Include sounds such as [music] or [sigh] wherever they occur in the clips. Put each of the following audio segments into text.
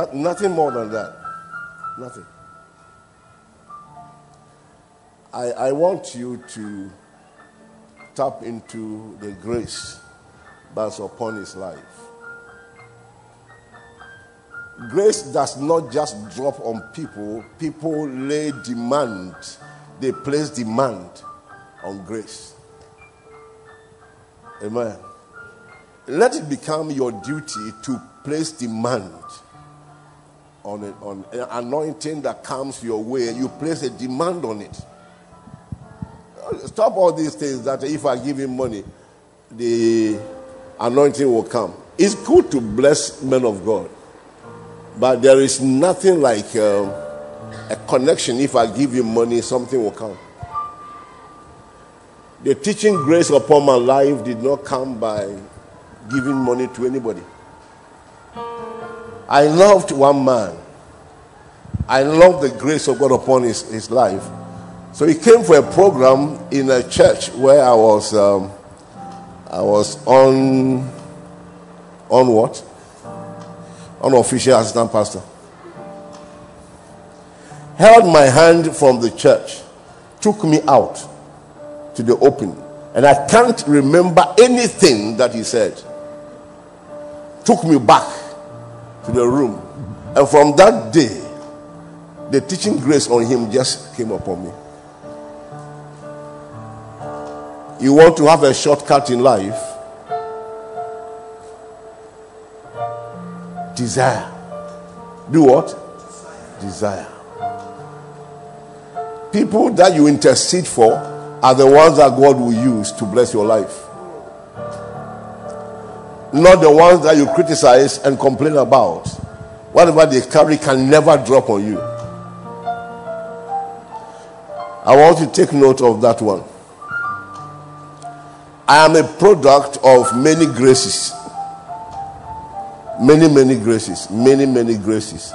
Uh, nothing more than that. Nothing. I, I want you to tap into the grace that's upon his life. Grace does not just drop on people, people lay demand, they place demand on grace. Amen. Let it become your duty to place demand on, it, on an anointing that comes your way. You place a demand on it. Stop all these things that if I give him money, the anointing will come. It's good to bless men of God, but there is nothing like um, a connection. If I give you money, something will come. The teaching grace upon my life did not come by giving money to anybody. I loved one man. I loved the grace of God upon his, his life. So he came for a program in a church where I was um, I was on on what? Unofficial assistant pastor. Held my hand from the church, took me out to the open, and I can't remember anything that he said. Took me back to the room, and from that day, the teaching grace on him just came upon me. You want to have a shortcut in life? Desire. Do what? Desire. People that you intercede for are the ones that God will use to bless your life. Not the ones that you criticize and complain about. Whatever they carry can never drop on you. I want you to take note of that one. I am a product of many graces. Many, many graces. Many, many graces.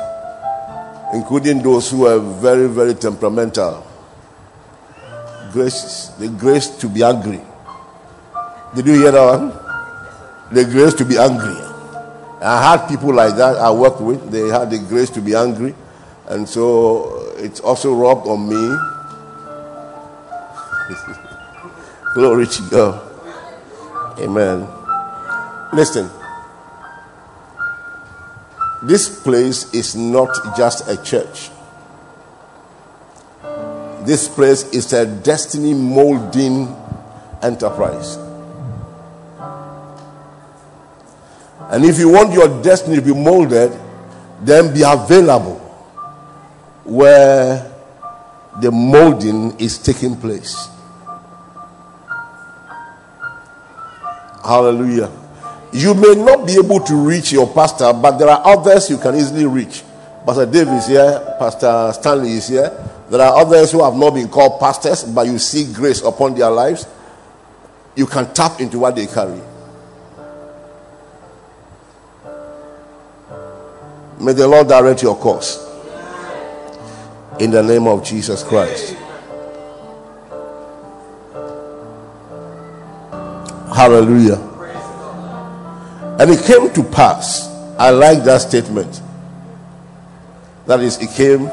Including those who are very, very temperamental. Graces. The grace to be angry. Did you hear that one? The grace to be angry. I had people like that I worked with. They had the grace to be angry. And so it's also rubbed on me. [laughs] Glory to God. Amen. Listen. This place is not just a church. This place is a destiny molding enterprise. And if you want your destiny to be molded, then be available where the molding is taking place. Hallelujah. You may not be able to reach your pastor, but there are others you can easily reach. Pastor Dave is here, Pastor Stanley is here. There are others who have not been called pastors, but you see grace upon their lives. You can tap into what they carry. May the Lord direct your course. In the name of Jesus Christ. Hallelujah. And it came to pass. I like that statement. That is, it came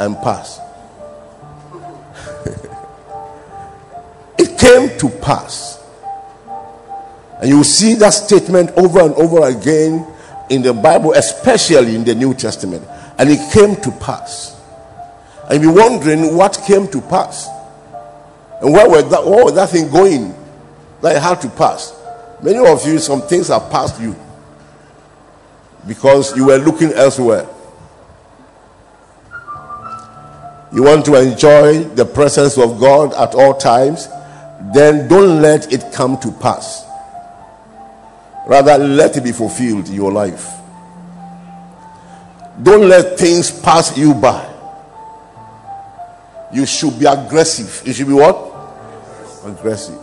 and passed. [laughs] it came to pass. And you see that statement over and over again in the Bible, especially in the New Testament. And it came to pass. And you're wondering what came to pass. And where was that, where was that thing going? that had to pass. Many of you, some things have passed you because you were looking elsewhere. You want to enjoy the presence of God at all times, then don't let it come to pass. Rather, let it be fulfilled in your life. Don't let things pass you by. You should be aggressive. You should be what? Aggressive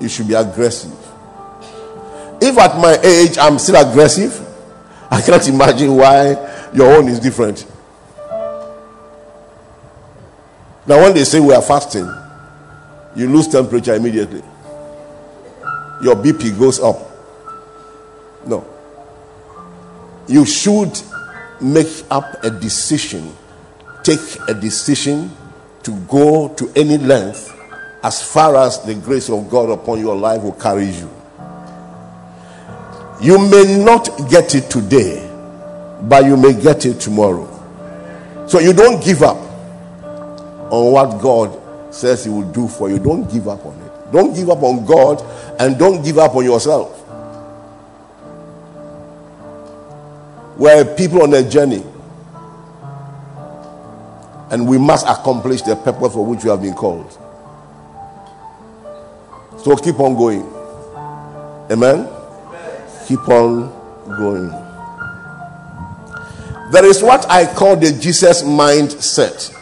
you should be aggressive. If at my age I'm still aggressive, I cannot imagine why your own is different. Now, when they say we are fasting, you lose temperature immediately. Your BP goes up. No. you should make up a decision, take a decision to go to any length as far as the grace of God upon your life will carry you. You may not get it today, but you may get it tomorrow. So you don't give up on what God says He will do for you. Don't give up on. Don't give up on God and don't give up on yourself. We're people on a journey. And we must accomplish the purpose for which we have been called. So keep on going. Amen? Keep on going. There is what I call the Jesus mindset.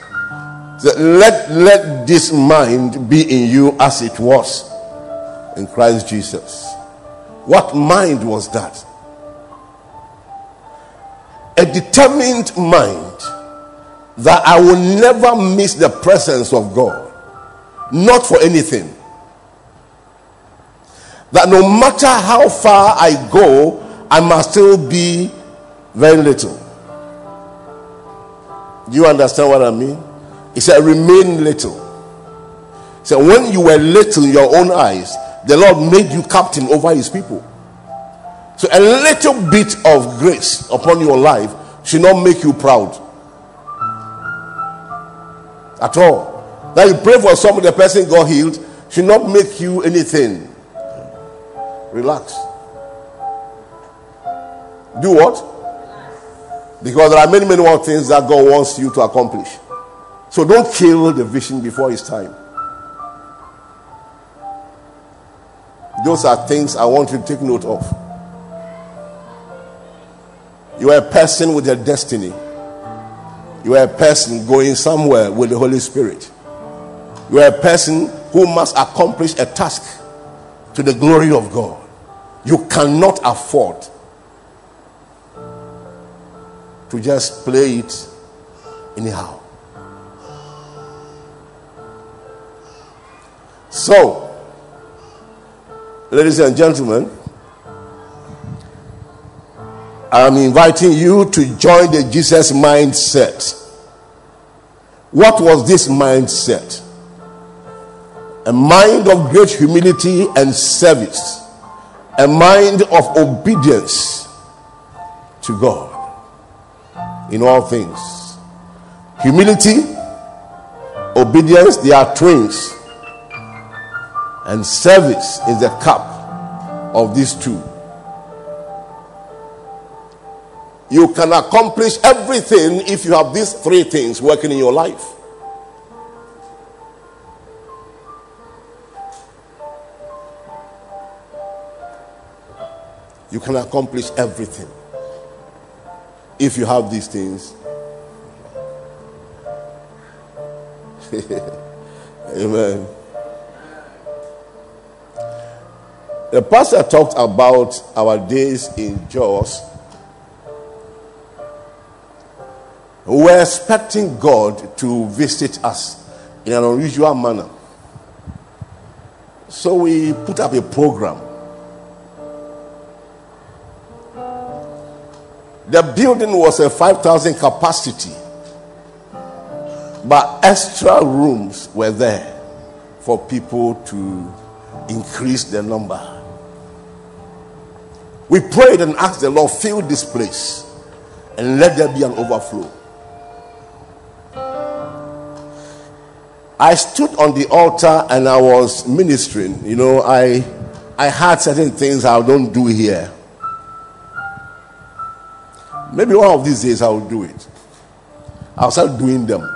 Let, let this mind be in you as it was in Christ Jesus. What mind was that? a determined mind that I will never miss the presence of God, not for anything. That no matter how far I go, I must still be very little. Do you understand what I mean? He said, remain little. So when you were little in your own eyes, the Lord made you captain over his people. So a little bit of grace upon your life should not make you proud. At all. That you pray for someone, the person got healed, should not make you anything. Relax. Do what? Because there are many, many more things that God wants you to accomplish. So don't kill the vision before it's time. Those are things I want you to take note of. You are a person with a destiny. You are a person going somewhere with the Holy Spirit. You are a person who must accomplish a task to the glory of God. You cannot afford to just play it anyhow. So, ladies and gentlemen, I'm inviting you to join the Jesus mindset. What was this mindset? A mind of great humility and service, a mind of obedience to God in all things. Humility, obedience, they are twins, and service is the cup of these two. You can accomplish everything if you have these three things working in your life. You can accomplish everything if you have these things. [laughs] Amen. The pastor talked about our days in We were expecting God to visit us in an unusual manner. So we put up a program. The building was a 5,000 capacity, but extra rooms were there for people to increase the number. We prayed and asked the Lord, fill this place and let there be an overflow. I stood on the altar and I was ministering. You know, I I had certain things I don't do here. Maybe one of these days I will do it. I'll start doing them.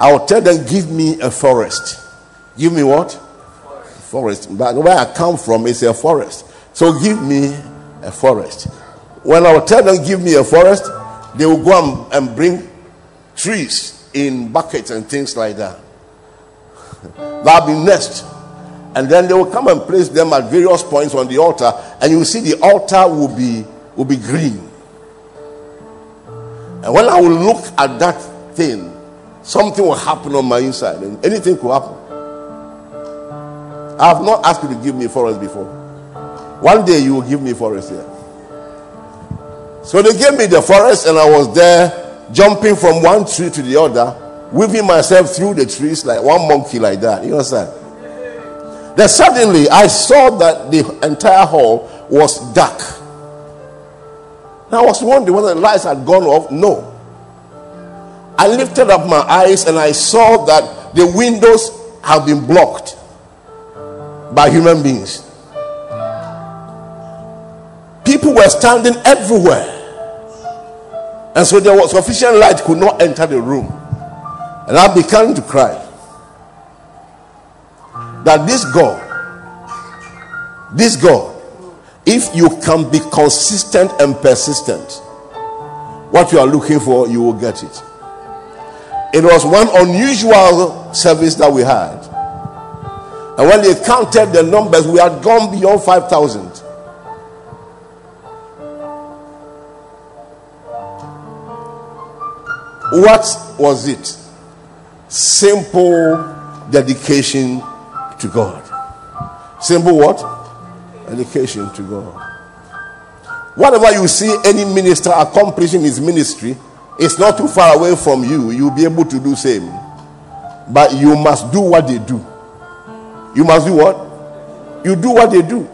I will tell them, give me a forest. Give me what? Forest. forest. But where I come from is a forest. So give me a forest. When I will tell them, give me a forest, they will go and, and bring trees in buckets and things like that. [laughs] That'll be next. And then they will come and place them at various points on the altar, and you will see the altar will be will be green. And when I will look at that thing, something will happen on my inside, and anything could happen. I have not asked you to give me a forest before. One day you will give me forest here. So they gave me the forest, and I was there jumping from one tree to the other, weaving myself through the trees like one monkey, like that. You understand? Then suddenly I saw that the entire hall was dark. And I was wondering whether the lights had gone off. No. I lifted up my eyes and I saw that the windows have been blocked by human beings. People were standing everywhere. And so there was sufficient light could not enter the room. And I began to cry that this God, this God, if you can be consistent and persistent, what you are looking for, you will get it. It was one unusual service that we had. And when they counted the numbers, we had gone beyond 5,000. What was it? Simple dedication to God. Simple what? Dedication to God. Whatever you see any minister accomplishing his ministry, it's not too far away from you. You'll be able to do same. But you must do what they do. You must do what? You do what they do.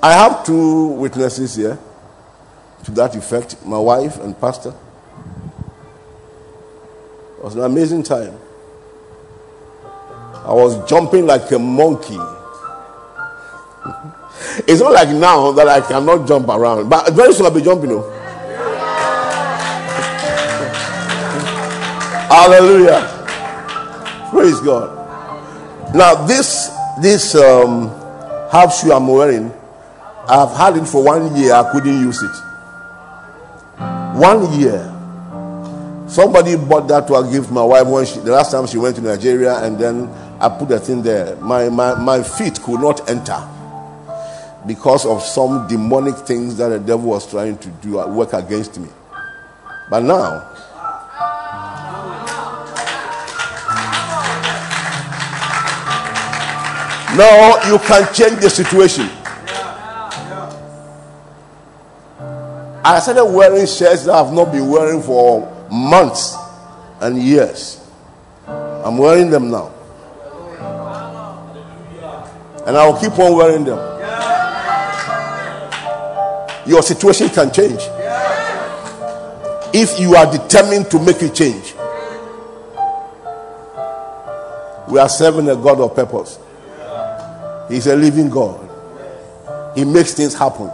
I have two witnesses here to that effect my wife and pastor. It was an amazing time. I was jumping like a monkey. [laughs] it's not like now that I cannot jump around, but very soon I'll be jumping. You? [laughs] Hallelujah. Praise God. Now, this this um, half shoe I'm wearing, I've had it for one year. I couldn't use it. One year. Somebody bought that to give my wife when she, the last time she went to Nigeria, and then I put the thing there. My, my, my feet could not enter because of some demonic things that the devil was trying to do uh, work against me. But now, now you can change the situation. I started wearing shirts that I've not been wearing for months and years. I'm wearing them now. And I will keep on wearing them. Your situation can change. If you are determined to make it change. We are serving a God of purpose. He's a living God. He makes things happen.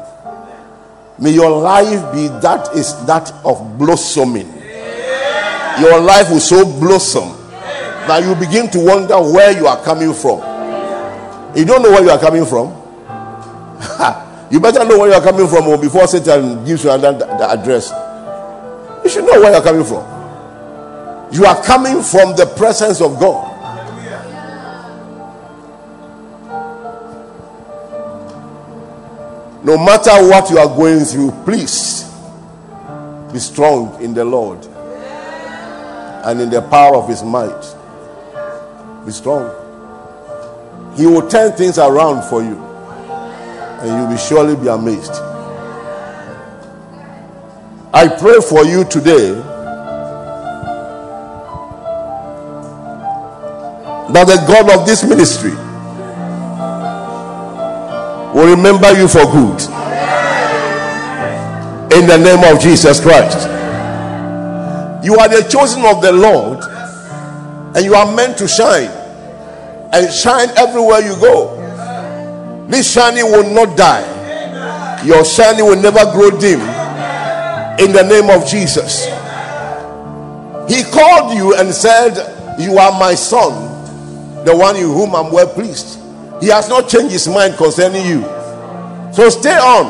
May your life be that is that of blossoming. Your life will so blossom that you begin to wonder where you are coming from. You don't know where you are coming from. [laughs] you better know where you are coming from or before Satan gives you another address. You should know where you are coming from. You are coming from the presence of God. No matter what you are going through, please be strong in the Lord and in the power of His might. Be strong. He will turn things around for you, and you will surely be amazed. I pray for you today that the God of this ministry will remember you for good. In the name of Jesus Christ. You are the chosen of the Lord, and you are meant to shine and shine everywhere you go. This shining will not die, your shining will never grow dim. In the name of Jesus. He called you and said, You are my son, the one in whom I'm well pleased. He has not changed his mind concerning you. So stay on.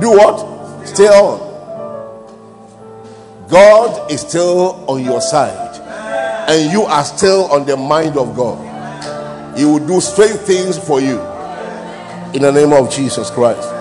Do what? Stay on. God is still on your side, and you are still on the mind of God. He will do strange things for you in the name of Jesus Christ.